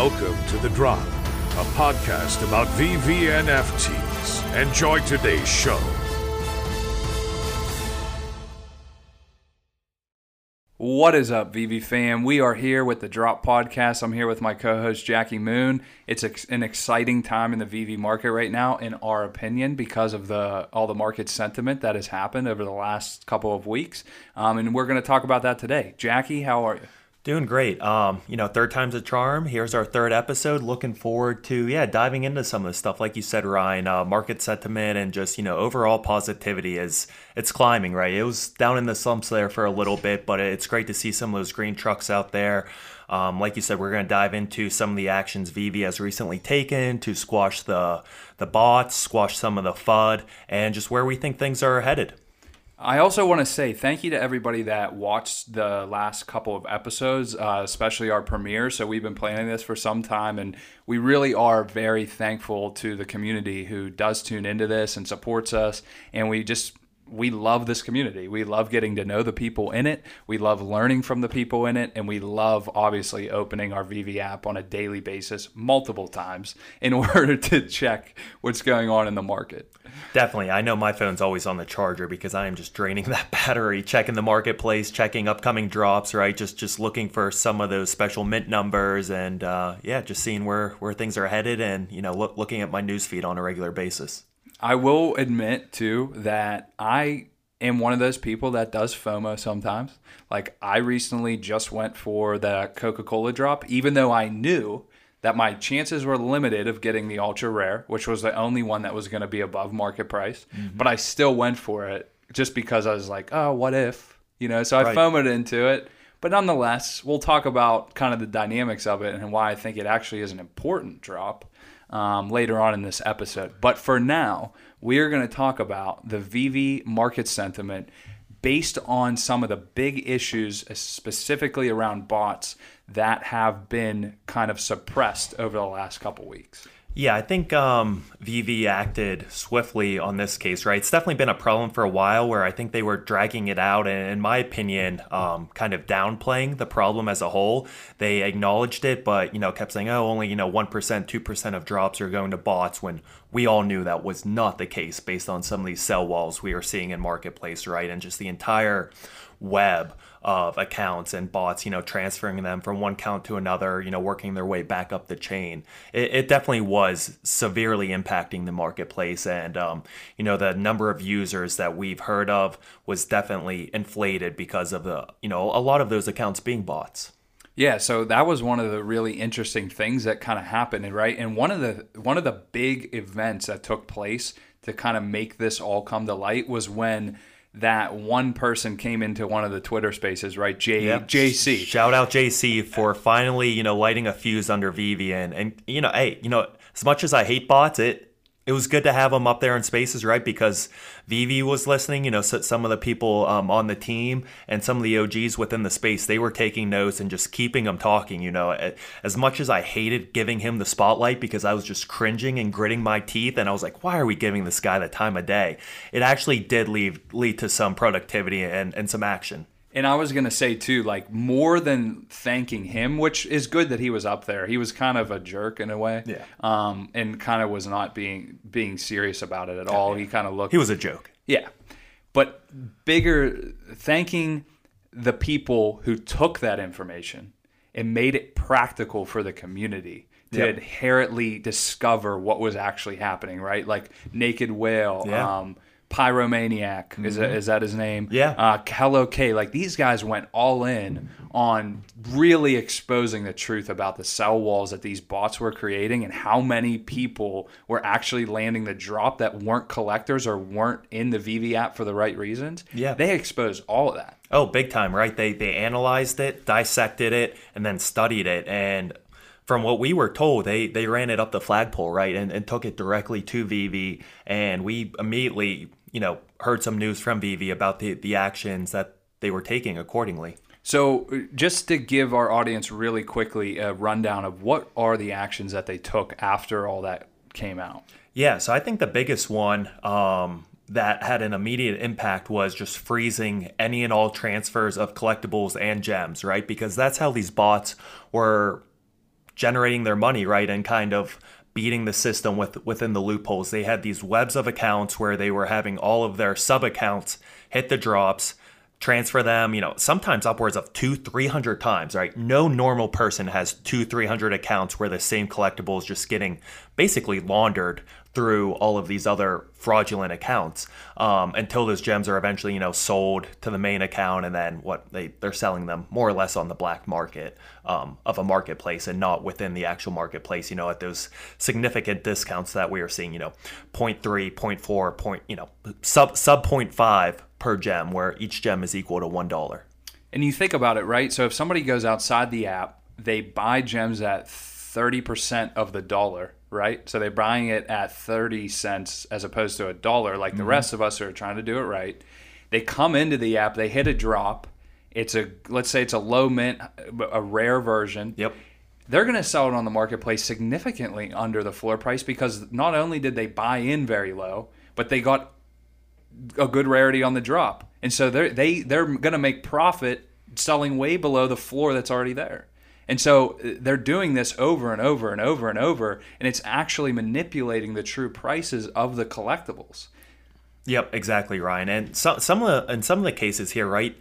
Welcome to The Drop, a podcast about VeVe NFTs. Enjoy today's show. What is up, VeVe fam? We are here with the Drop Podcast. I'm here with my co host, Jackie Moon. It's an exciting time in the VeVe market right now, in our opinion, because of the all the market sentiment that has happened over the last couple of weeks. Um, and we're going to talk about that today. Jackie, how are you? Doing great. Um, you know, third time's a charm. Here's our third episode. Looking forward to yeah, diving into some of the stuff, like you said, Ryan. Uh, market sentiment and just you know overall positivity is it's climbing. Right, it was down in the slumps there for a little bit, but it's great to see some of those green trucks out there. Um, like you said, we're going to dive into some of the actions VeVe has recently taken to squash the the bots, squash some of the FUD, and just where we think things are headed. I also want to say thank you to everybody that watched the last couple of episodes, uh, especially our premiere. So we've been planning this for some time, and we really are very thankful to the community who does tune into this and supports us. And we just we love this community. We love getting to know the people in it. We love learning from the people in it. And we love obviously opening our VeVe app on a daily basis multiple times in order to check what's going on in the market. Definitely. I know my phone's always on the charger because I am just draining that battery, checking the marketplace, checking upcoming drops, right? Just just looking for some of those special mint numbers and uh, yeah, just seeing where, where things are headed and, you know, look, looking at my newsfeed on a regular basis. I will admit too that I am one of those people that does FOMO sometimes. Like I recently just went for the Coca-Cola drop, even though I knew that my chances were limited of getting the ultra rare, which was the only one that was going to be above market price. Mm-hmm. But I still went for it just because I was like, oh, what if? You know, so I right. FOMOed into it. But nonetheless, we'll talk about kind of the dynamics of it and why I think it actually is an important drop um, later on in this episode. But for now, we are going to talk about the VeVe market sentiment based on some of the big issues, specifically around bots, that have been kind of suppressed over the last couple weeks. Yeah, I think um, VV acted swiftly on this case, right? It's definitely been a problem for a while where I think they were dragging it out and, in my opinion, um, kind of downplaying the problem as a whole. They acknowledged it, but, you know, kept saying, oh, only, you know, 1%, 2% of drops are going to bots when we all knew that was not the case based on some of these sell walls we are seeing in Marketplace, right? And just the entire web of accounts and bots, you know, transferring them from one account to another, you know, working their way back up the chain. It, it definitely was severely impacting the marketplace. And, um, you know, the number of users that we've heard of was definitely inflated because of the, you know, a lot of those accounts being bots. Yeah, so that was one of the really interesting things that kind of happened, right? And one of the one of the big events that took place to kind of make this all come to light was when that one person came into one of the Twitter spaces, right? J yep. JC. Shout out JC for finally, you know, lighting a fuse under Vivian. And you know, hey, you know, as much as I hate bots, it it was good to have him up there in spaces, right? Because VeVe was listening, you know, so some of the people um, on the team and some of the OGs within the space, they were taking notes and just keeping him talking, you know. As much as I hated giving him the spotlight because I was just cringing and gritting my teeth and I was like, why are we giving this guy the time of day? It actually did lead, lead to some productivity and, and some action. And I was gonna say too, like more than thanking him, which is good that he was up there. He was kind of a jerk in a way, yeah. Um, and kind of was not being being serious about it at all. Yeah. He kind of looked. He was a joke. Yeah, but bigger thanking the people who took that information and made it practical for the community to yep. inherently discover what was actually happening. Right, like Naked Whale. Yeah. Um, Pyromaniac mm-hmm. is, that, is that his name? Yeah. Uh, Hello K. Like these guys went all in on really exposing the truth about the sell walls that these bots were creating and how many people were actually landing the drop that weren't collectors or weren't in the VeVe app for the right reasons. Yeah. They exposed all of that. Oh, big time, right? They they analyzed it, dissected it, and then studied it. And from what we were told, they they ran it up the flagpole, right, and, and took it directly to VeVe, and we immediately you know, heard some news from VeVe about the, the actions that they were taking accordingly. So, just to give our audience really quickly a rundown of what are the actions that they took after all that came out. Yeah, so I think the biggest one um, that had an immediate impact was just freezing any and all transfers of collectibles and gems, right? Because that's how these bots were generating their money, right, and kind of beating the system with within the loopholes. They had these webs of accounts where they were having all of their sub accounts hit the drops transfer them, you know, sometimes upwards of two, 300 times, right? No normal person has two, 300 accounts where the same collectible is just getting basically laundered through all of these other fraudulent accounts um, until those gems are eventually, you know, sold to the main account and then what they, they're selling them more or less on the black market um, of a marketplace and not within the actual marketplace, you know, at those significant discounts that we are seeing, you know, 0.3, 0.4, point, you know, sub, sub 0.5 per gem, where each gem is equal to one dollar. And you think about it, right? So if somebody goes outside the app, they buy gems at thirty percent of the dollar, right? So they're buying it at thirty cents as opposed to a dollar, like the mm-hmm. rest of us are trying to do it right. They come into the app, they hit a drop. It's a let's say it's a low mint, a rare version. Yep they're going to sell it on the marketplace significantly under the floor price because not only did they buy in very low, but they got a good rarity on the drop, and so they're they they're going to make profit selling way below the floor that's already there. And so uh, they're doing this over and over and over and over, and it's actually manipulating the true prices of the collectibles. Yep, exactly, Ryan. And some some of the in some of the cases here, right,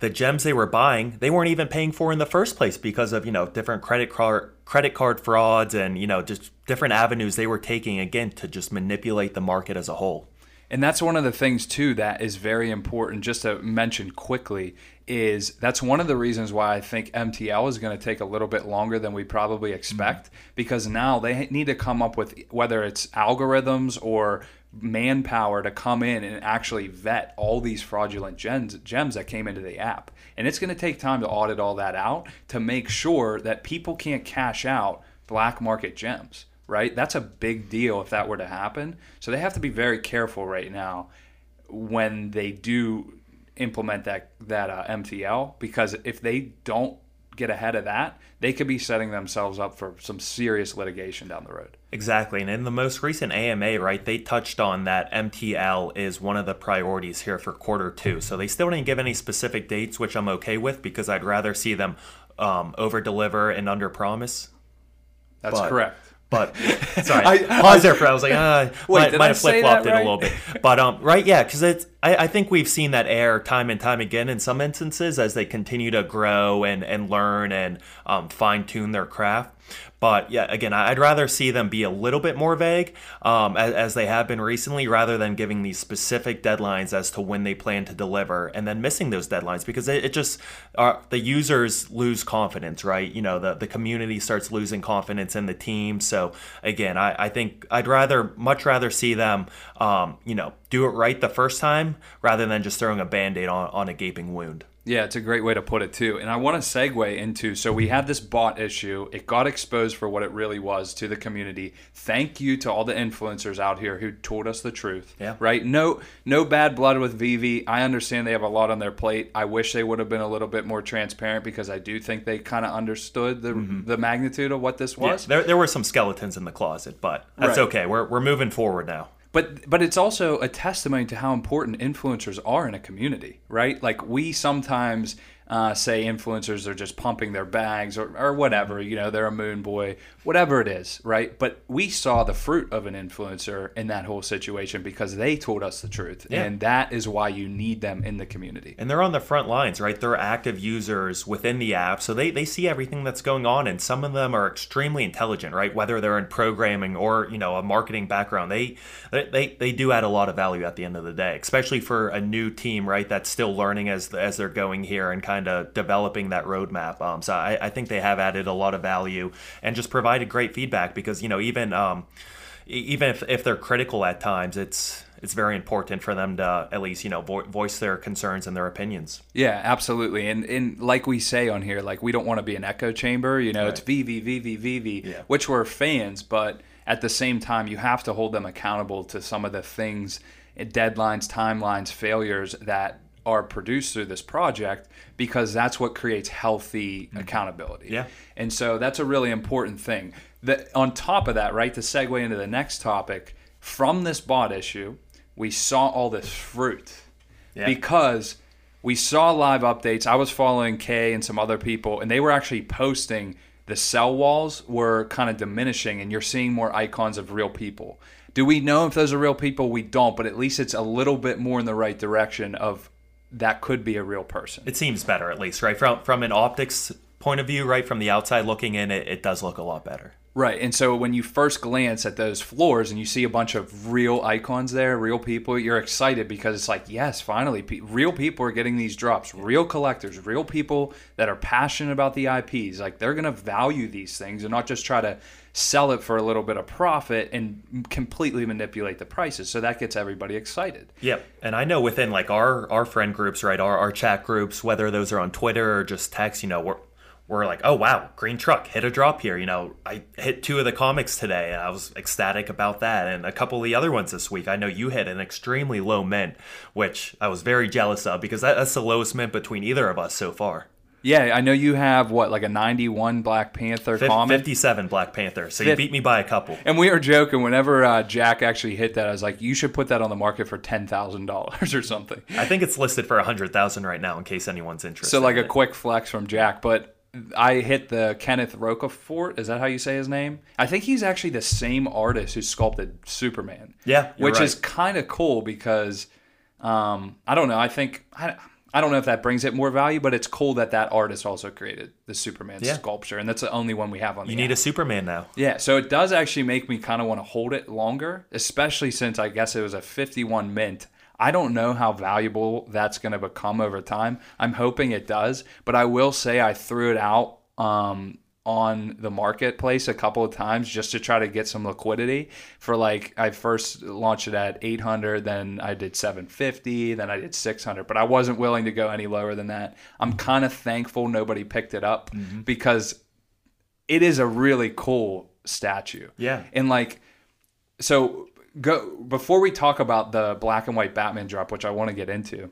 the gems they were buying, they weren't even paying for in the first place because of you know different credit card credit card frauds and you know just different avenues they were taking again to just manipulate the market as a whole. And that's one of the things too that is very important just to mention quickly is that's one of the reasons why I think MTL is going to take a little bit longer than we probably expect mm-hmm. because now they need to come up with whether it's algorithms or manpower to come in and actually vet all these fraudulent gems, gems that came into the app. And it's going to take time to audit all that out to make sure that people can't cash out black market gems right? That's a big deal if that were to happen. So they have to be very careful right now when they do implement that that uh, MTL because if they don't get ahead of that, they could be setting themselves up for some serious litigation down the road. Exactly. And in the most recent AMA, right, they touched on that MTL is one of the priorities here for quarter two. So they still didn't give any specific dates, which I'm okay with because I'd rather see them um, over deliver and under promise. That's but, correct. But sorry, I pause there for. I was like, ah, Wait, might, might have flip flopped right? it a little bit. But um, right, yeah, because it's. I, I think we've seen that error time and time again in some instances as they continue to grow and and learn and um, fine tune their craft. But yeah, again, I'd rather see them be a little bit more vague, um, as, as, they have been recently, rather than giving these specific deadlines as to when they plan to deliver, and then missing those deadlines because it, it just uh, the users lose confidence, right? You know, the the community starts losing confidence in the team. So again, I, I think I'd rather much rather see them, um, you know, do it right the first time rather than just throwing a band aid on, on a gaping wound. Yeah, it's a great way to put it too. And I want to segue into so we had this bot issue. It got exposed for what it really was to the community. Thank you to all the influencers out here who told us the truth. Yeah. Right? No no bad blood with VeVe. I understand they have a lot on their plate. I wish they would have been a little bit more transparent because I do think they kind of understood the mm-hmm. the magnitude of what this was. Yeah, there there were some skeletons in the closet, but that's right. okay. We're we're moving forward now but but it's also a testimony to how important influencers are in a community, right? Like we sometimes uh, say influencers are just pumping their bags or, or whatever, you know, they're a moon boy, whatever it is, right? But we saw the fruit of an influencer in that whole situation because they told us the truth. Yeah. And that is why you need them in the community. And they're on the front lines, right? They're active users within the app. So they, they see everything that's going on. And some of them are extremely intelligent, right? Whether they're in programming or, you know, a marketing background, they, they, they do add a lot of value at the end of the day, especially for a new team, right? That's still learning as, as they're going here and kind kind of developing that roadmap. Um, so I, I, think they have added a lot of value and just provided great feedback because you know even um, even if, if they're critical at times, it's it's very important for them to at least you know vo- voice their concerns and their opinions. Yeah, absolutely. And and like we say on here, like we don't want to be an echo chamber. You know, right. it's VeVe, yeah. which we're fans, but at the same time, you have to hold them accountable to some of the things, deadlines, timelines, failures that are produced through this project because that's what creates healthy mm-hmm. accountability. Yeah. And so that's a really important thing. That on top of that, right, to segue into the next topic, from this bot issue, we saw all this fruit. Yeah. Because we saw live updates. I was following Kay and some other people, and they were actually posting the sell walls were kind of diminishing and you're seeing more icons of real people. Do we know if those are real people? We don't, but at least it's a little bit more in the right direction of that could be a real person. It seems better, at least, right? From from an optics point of view, right? From the outside looking in, it, it does look a lot better. Right. And so when you first glance at those floors and you see a bunch of real icons there, real people, you're excited because it's like, yes, finally, pe- real people are getting these drops. Real collectors, real people that are passionate about the IPs. Like they're going to value these things and not just try to sell it for a little bit of profit and completely manipulate the prices. So that gets everybody excited. Yep. And I know within like our our friend groups, right, our, our chat groups, whether those are on Twitter or just text, you know, we're we're like, oh wow, green truck hit a drop here. You know, I hit two of the comics today, and I was ecstatic about that, and a couple of the other ones this week. I know you hit an extremely low mint, which I was very jealous of because that, that's the lowest mint between either of us so far. Yeah, I know you have what like a 91 Black Panther Fif- comic. 57 Black Panther. So you beat me by a couple. And we were joking whenever uh, Jack actually hit that. I was like, you should put that on the market for ten thousand dollars or something. I think it's listed for a hundred thousand right now, in case anyone's interested. So like a it. quick flex from Jack, but I hit the Kenneth Rocafort. Is that how you say his name? I think he's actually the same artist who sculpted Superman. Yeah, which is kind of cool because um, I don't know. I think I, I don't know if that brings it more value, but it's cool that that artist also created the Superman Yeah. sculpture, and that's the only one we have on the you need app. a Superman now. Yeah, so it does actually make me kind of want to hold it longer, especially since I guess it was a 51 mint. I don't know how valuable that's going to become over time. I'm hoping it does, but I will say I threw it out um, on the marketplace a couple of times just to try to get some liquidity. For like, I first launched it at 800, then I did 750, then I did 600, but I wasn't willing to go any lower than that. I'm kind of thankful nobody picked it up because it is a really cool statue. Yeah. And like so go before we talk about the black and white Batman drop, which I want to get into.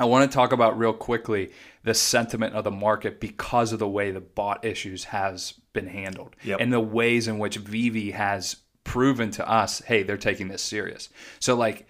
I want to talk about real quickly the sentiment of the market because of the way the bot issues has been handled Yep. and the ways in which VeVe has proven to us, hey, they're taking this serious. So like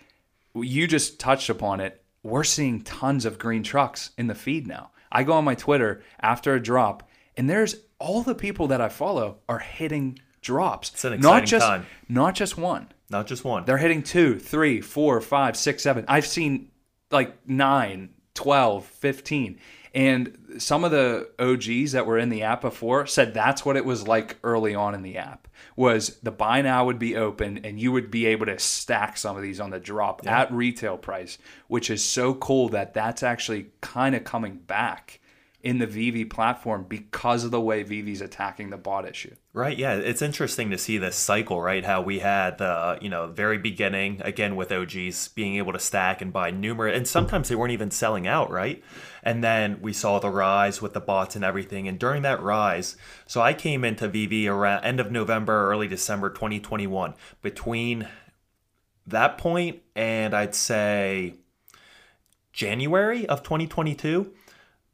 you just touched upon it. We're seeing tons of green trucks in the feed now. I go on my Twitter after a drop, and there's all the people that I follow are hitting drops. It's an not just time. not just one. Not just one. They're hitting two, three, four, five, six, seven. I've seen like nine, 12, 15. And some of the OGs that were in the app before said that's what it was like early on in the app was the buy now would be open and you would be able to stack some of these on the drop at retail price, which is so cool that that's actually kind of coming back in the VeVe platform because of the way VeVe's attacking the bot issue. Right. Yeah. It's interesting to see this cycle, right? How we had the, uh, you know, very beginning, again, with OGs being able to stack and buy numerous, and sometimes they weren't even selling out, right? And then we saw the rise with the bots and everything. And during that rise, so I came into VeVe around end of November, early December 2021. Between that point and I'd say January of 2022,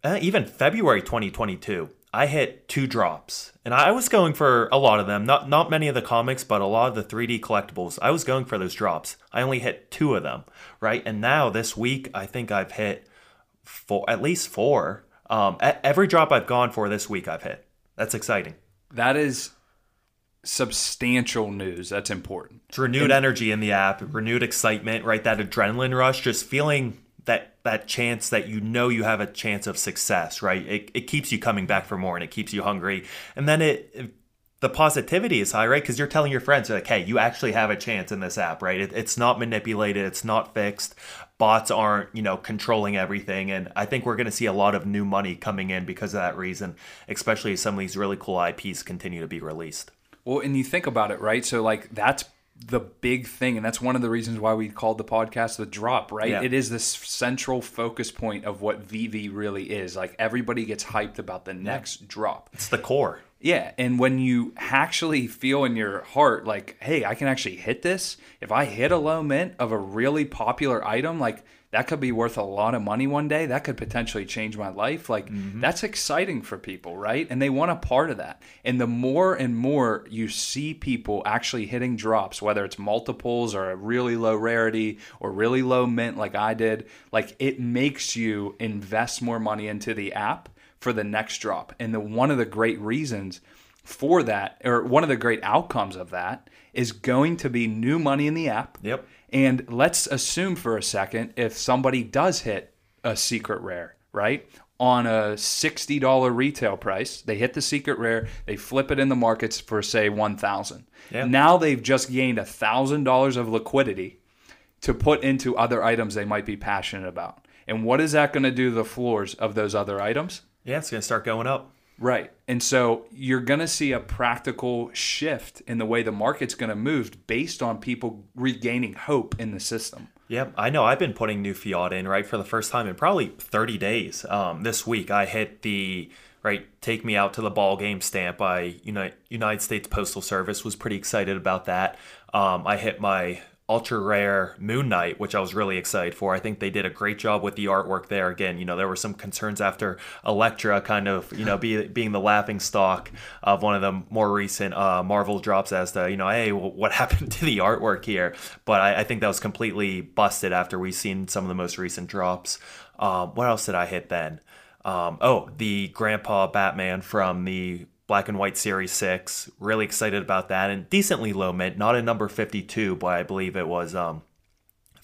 uh, even February 2022, I hit two drops, and I was going for a lot of them. Not not many of the comics, but a lot of the 3D collectibles. I was going for those drops. I only hit two of them, right? And now this week, I think I've hit four, at least four. Um, every drop I've gone for this week, I've hit. That's exciting. That is substantial news. That's important. It's renewed energy in the app, renewed excitement, right? That adrenaline rush, just feeling that chance that you know you have a chance of success, right? It, it keeps you coming back for more and it keeps you hungry. And then it, it- the positivity is high, right? Because you're telling your friends, like, hey, you actually have a chance in this app, right? It, it's not manipulated, it's not fixed. Bots aren't, you know, controlling everything. And I think we're going to see a lot of new money coming in because of that reason, especially as some of these really cool IPs continue to be released. Well, and you think about it, right? So like that's the big thing, and that's one of the reasons why we called the podcast the drop, right? Yeah. It is this central focus point of what VeVe really is. Like everybody gets hyped about the next drop. It's the core. Yeah, and when you actually feel in your heart like, hey, I can actually hit this. If I hit a low mint of a really popular item, like that could be worth a lot of money one day. That could potentially change my life. Like mm-hmm. that's exciting for people, right? And they want a part of that. And the more and more you see people actually hitting drops, whether it's multiples or a really low rarity or really low mint like I did, like it makes you invest more money into the app for the next drop. And the one of the great reasons for that, or one of the great outcomes of that, is going to be new money in the app. Yep. And let's assume for a second if somebody does hit a secret rare, right? On a $60 retail price, they hit the secret rare, they flip it in the markets for say 1000. Yeah. Now they've just gained $1000 of liquidity to put into other items they might be passionate about. And what is that going to do to the floors of those other items? Yeah, it's going to start going up. Right. And so you're going to see a practical shift in the way the market's going to move based on people regaining hope in the system. Yep, I know. I've been putting new fiat in right for the first time in probably 30 days. Um, this week, I hit the right take me out to the ball game stamp by United United States Postal Service. Was pretty excited about that. Um, I hit my ultra rare Moon Knight, which I was really excited for. I think they did a great job with the artwork there. Again, you know, there were some concerns after Elektra kind of, you know, be, being the laughing stock of one of the more recent uh, Marvel drops as to, you know, hey, what happened to the artwork here? But I, I think that was completely busted after we've seen some of the most recent drops. Um, what else did I hit then? Um, oh, the Grampá Batman from the Black and White Series 6. Really excited about that and decently low mint, not a number 52, but I believe it was um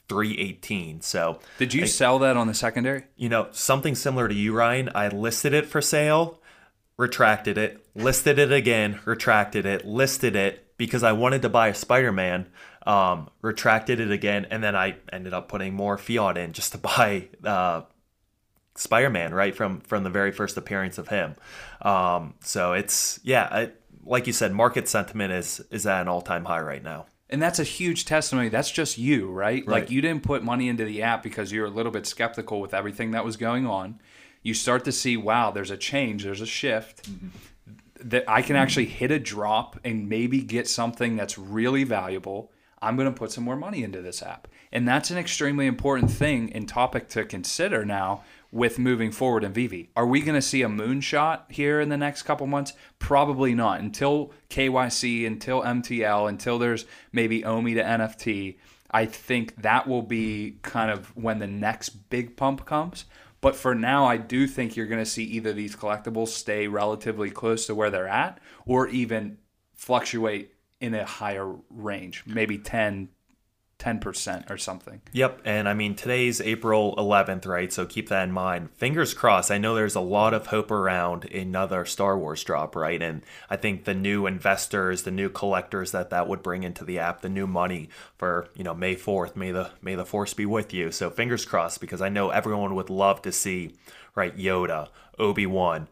318. So, did you I, sell that on the secondary? You know, something similar to you, Ryan. I listed it for sale, retracted it, listed it again, retracted it, listed it because I wanted to buy a Spider-Man. Um, retracted it again, and then I ended up putting more fiat in just to buy uh, Spider-Man, right from from the very first appearance of him. Um, so it's yeah, like you said, market sentiment is is at an all-time high right now. And that's a huge testimony. That's just you, right? right? Like you didn't put money into the app because you're a little bit skeptical with everything that was going on. You start to see, wow, there's a change, there's a shift. Mm-hmm. That I can actually hit a drop and maybe get something that's really valuable. I'm going to put some more money into this app. And that's an extremely important thing and topic to consider now with moving forward in VeVe. Are we going to see a moonshot here in the next couple months? Probably not. Until KYC, until MTL, until there's maybe OMI to NFT, I think that will be kind of when the next big pump comes. But for now, I do think you're going to see either these collectibles stay relatively close to where they're at or even fluctuate in a higher range, maybe 10, 10% or something. Yep. And I mean, today's April 11th, right? So keep that in mind. Fingers crossed. I know there's a lot of hope around another Star Wars drop, right? And I think the new investors, the new collectors that that would bring into the app, the new money for, you know, May 4th, may the may the force be with you. So fingers crossed because I know everyone would love to see, right, Yoda, Obi-Wan,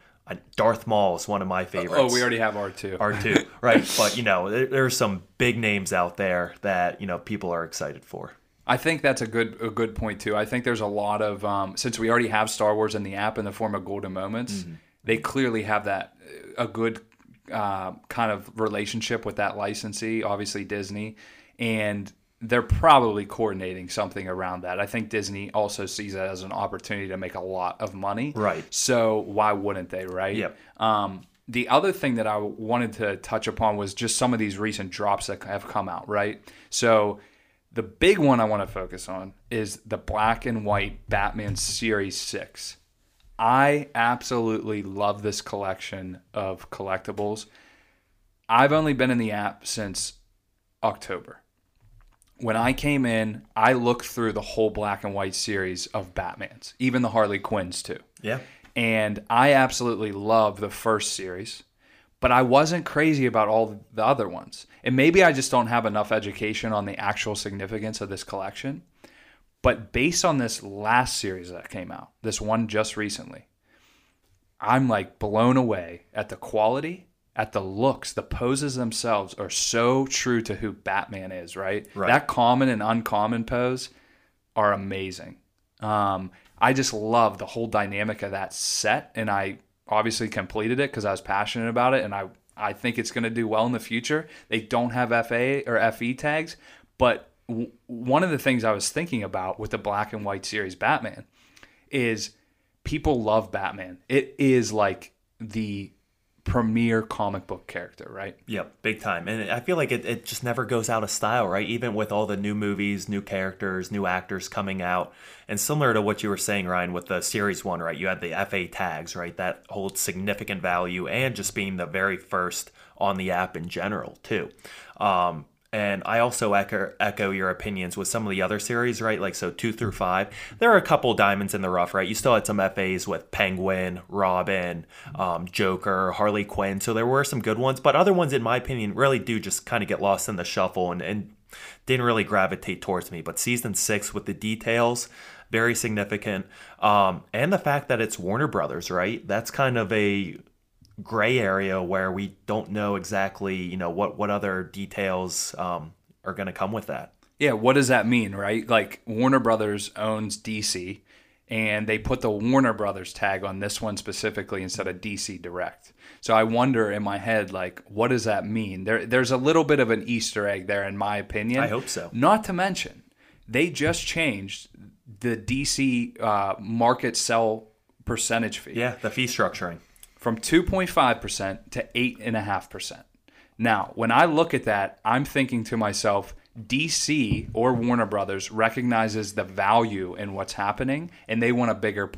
Darth Maul is one of my favorites. Oh, we already have R2. R2, right. But, you know, there, there, are some big names out there that, you know, people are excited for. I think that's a good a good point, too. I think there's a lot of, um, since we already have Star Wars in the app in the form of Golden Moments, mm-hmm. they clearly have that, a good uh, kind of relationship with that licensee, obviously Disney. And they're probably coordinating something around that. I think Disney also sees it as an opportunity to make a lot of money. Right. So why wouldn't they, right? Yep. Um, the other thing that I wanted to touch upon was just some of these recent drops that have come out, right? So the big one I want to focus on is the black and white Batman Series 6. I absolutely love this collection of collectibles. I've only been in the app since October when I came in, I looked through the whole black and white series of Batmans, even the Harley Quinns too. Yeah. And I absolutely love the first series, but I wasn't crazy about all the other ones. And maybe I just don't have enough education on the actual significance of this collection. But based on this last series that came out, this one just recently, I'm like blown away at the quality at the looks, the poses themselves are so true to who Batman is, right? right. That common and uncommon pose are amazing. Um, I just love the whole dynamic of that set, and I obviously completed it because I was passionate about it, and I I think it's going to do well in the future. They don't have FA or FE tags, but w- one of the things I was thinking about with the black and white series Batman is people love Batman. It is like the premier comic book character, right? Yep, big time. And I feel like it, it just never goes out of style, right? Even with all the new movies, new characters, new actors coming out. And similar to what you were saying, Ryan, with the series one, right? You had the FA tags, right? That holds significant value and just being the very first on the app in general, too. Um, and I also echo, echo your opinions with some of the other series, right? Like, so two through five, there are a couple diamonds in the rough, right? You still had some FAs with Penguin, Robin, um, Joker, Harley Quinn. So there were some good ones, but other ones, in my opinion, really do just kind of get lost in the shuffle and, and didn't really gravitate towards me. But season six with the details, very significant. Um, and the fact that it's Warner Brothers, right? That's kind of a gray area where we don't know exactly, you know, what what other details um, are going to come with that. Yeah, what does that mean, right? Like Warner Brothers owns DC, and they put the Warner Brothers tag on this one specifically instead of DC Direct. So I wonder in my head, like, what does that mean? There, there's a little bit of an Easter egg there, in my opinion. I hope so. Not to mention, they just changed the DC uh, market sell percentage fee Yeah, the fee structuring. From 2.5% to 8.5%. Now, when I look at that, I'm thinking to myself, DC or Warner Brothers recognizes the value in what's happening and they want a bigger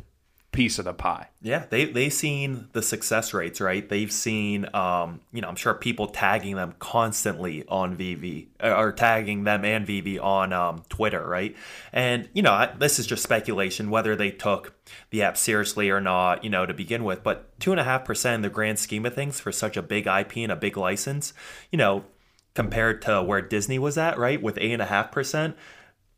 piece of the pie. Yeah, they they've seen the success rates, right? They've seen, um, you know, I'm sure people tagging them constantly on VeVe or tagging them and VeVe on um, Twitter, right? And you know, I, this is just speculation whether they took the app seriously or not, you know, to begin with. But two and a half percent in the grand scheme of things for such a big IP and a big license, you know, compared to where Disney was at, right, with eight and a half percent.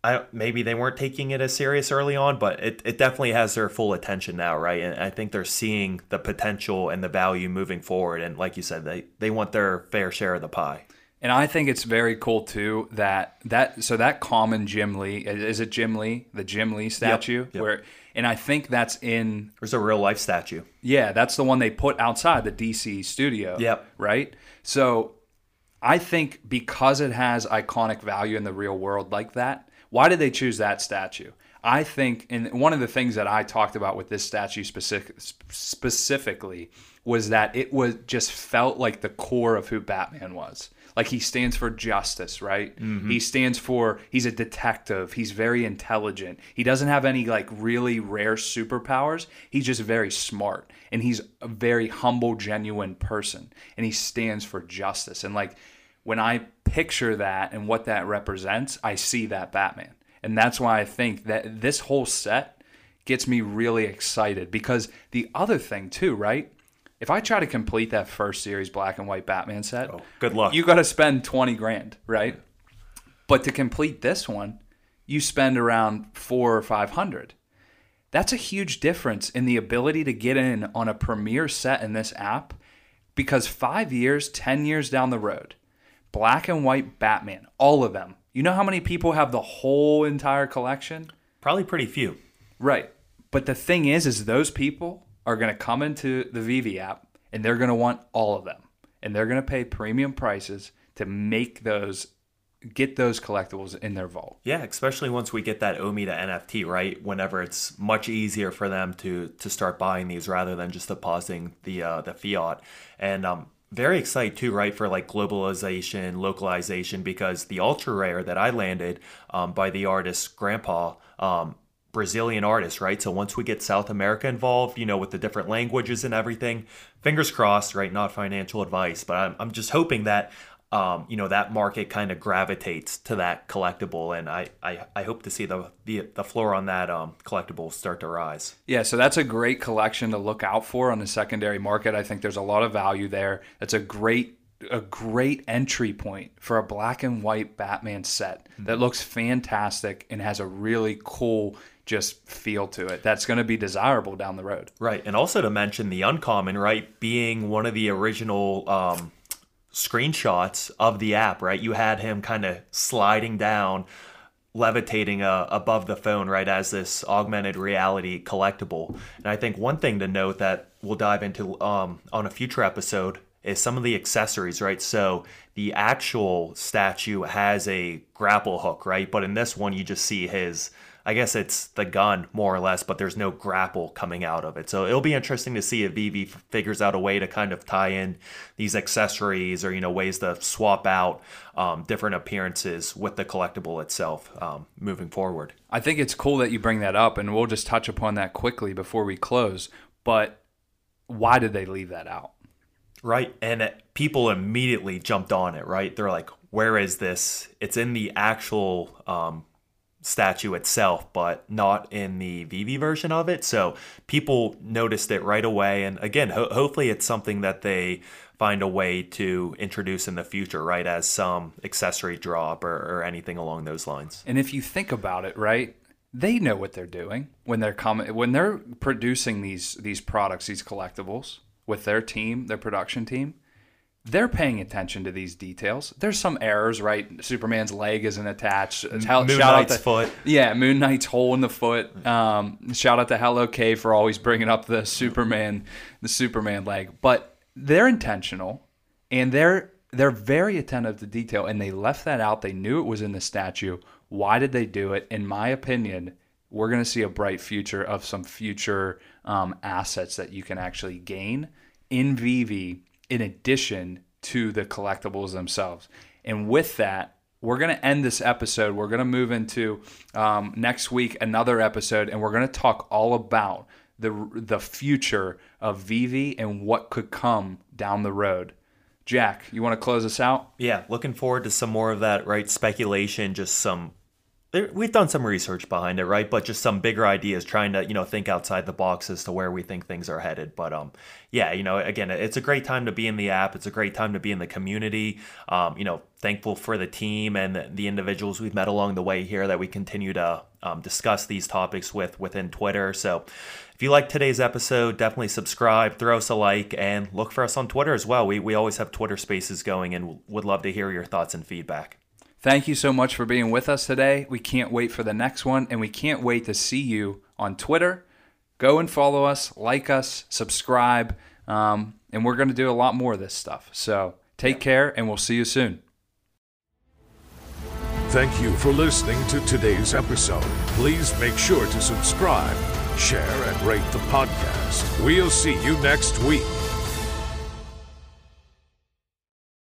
I, maybe they weren't taking it as serious early on, but it, it definitely has their full attention now, right? And I think they're seeing the potential and the value moving forward. And like you said, they, they want their fair share of the pie. And I think it's very cool too that that so that common Jim Lee is it Jim Lee the Jim Lee statue yep. where and I think that's in There's a real life statue. Yeah, that's the one they put outside the DC studio. Yep. Right? So I think because it has iconic value in the real world like that, why did they choose that statue? I think, and one of the things that I talked about with this statue specific, specifically was that it was just felt like the core of who Batman was. Like he stands for justice, right? Mm-hmm. He stands for he's a detective. He's very intelligent. He doesn't have any like really rare superpowers. He's just very smart and he's a very humble, genuine person. And he stands for justice. And like when I picture that and what that represents, I see that Batman. And that's why I think that this whole set gets me really excited because the other thing too, right? If I try to complete that first series black and white Batman set, oh, good luck. You got to spend 20 grand, right? But to complete this one, you spend around 4 or 500. That's a huge difference in the ability to get in on a premiere set in this app because 5 years, 10 years down the road, black and white Batman, all of them. You know how many people have the whole entire collection? Probably pretty few. Right. But the thing is, is those people are going to come into the VeVe app and they're going to want all of them. And they're going to pay premium prices to make those, get those collectibles in their vault. Yeah, especially once we get that OMI to NFT, right? Whenever it's much easier for them to to start buying these rather than just depositing the uh, the fiat. And um, very excited too, right, for like globalization, localization, because the ultra rare that I landed um, by the artist Grampá, um, Brazilian artist, right? So once we get South America involved, you know, with the different languages and everything, fingers crossed, right? Not financial advice, but I'm, I'm just hoping that. Um, you know that market kind of gravitates to that collectible, and I, I, I hope to see the, the the floor on that um, collectible start to rise. Yeah, so that's a great collection to look out for on the secondary market. I think there's a lot of value there. That's a great a great entry point for a black and white Batman set that looks fantastic and has a really cool just feel to it. That's going to be desirable down the road. Right, and also to mention the uncommon, right, being one of the original um, screenshots of the app, right? You had him kind of sliding down, levitating uh, above the phone, right, as this augmented reality collectible. And I think one thing to note that we'll dive into um, on a future episode is some of the accessories, right? So the actual statue has a grapple hook, right? But in this one, you just see his I guess it's the gun more or less, but there's no grapple coming out of it. So it'll be interesting to see if VeVe figures out a way to kind of tie in these accessories or you know ways to swap out um, different appearances with the collectible itself um, moving forward. I think it's cool that you bring that up, and we'll just touch upon that quickly before we close. But why did they leave that out? Right. And people immediately jumped on it, right? They're like, where is this? It's in the actual um, statue itself, but not in the VeVe version of it. So people noticed it right away. And again, ho- hopefully it's something that they find a way to introduce in the future, right? As some accessory drop or, or anything along those lines. And if you think about it, right? They know what they're doing when they're coming when they're producing these these products, these collectibles with their team, their production team, they're paying attention to these details. There's some errors, right? Superman's leg isn't attached. Hell, Moon Knight's to, foot. Yeah, Moon Knight's hole in the foot. Um, shout out to Hello K for always bringing up the Superman, the Superman leg. But they're intentional, and they're they're very attentive to detail, and they left that out. They knew it was in the statue. Why did they do it? In my opinion, we're going to see a bright future of some future um, assets that you can actually gain in VeVe in addition to the collectibles themselves. And with that, we're going to end this episode. We're going to move into um, next week another episode, and we're going to talk all about the the future of VeVe and what could come down the road. Jack, you want to close us out? Yeah, looking forward to some more of that, right? Speculation, just some we've done some research behind it, right? But just some bigger ideas, trying to you know think outside the box as to where we think things are headed. But um, yeah, you know, again, it's a great time to be in the app. It's a great time to be in the community. Um, you know, thankful for the team and the individuals we've met along the way here that we continue to um, discuss these topics with within Twitter. So. If you like today's episode, definitely subscribe, throw us a like, and look for us on Twitter as well. We, we always have Twitter spaces going and would love to hear your thoughts and feedback. Thank you so much for being with us today. We can't wait for the next one, and we can't wait to see you on Twitter. Go and follow us, like us, subscribe, um, and we're going to do a lot more of this stuff. So take care, and we'll see you soon. Thank you for listening to today's episode. Please make sure to subscribe, share, and rate the podcast. We'll see you next week.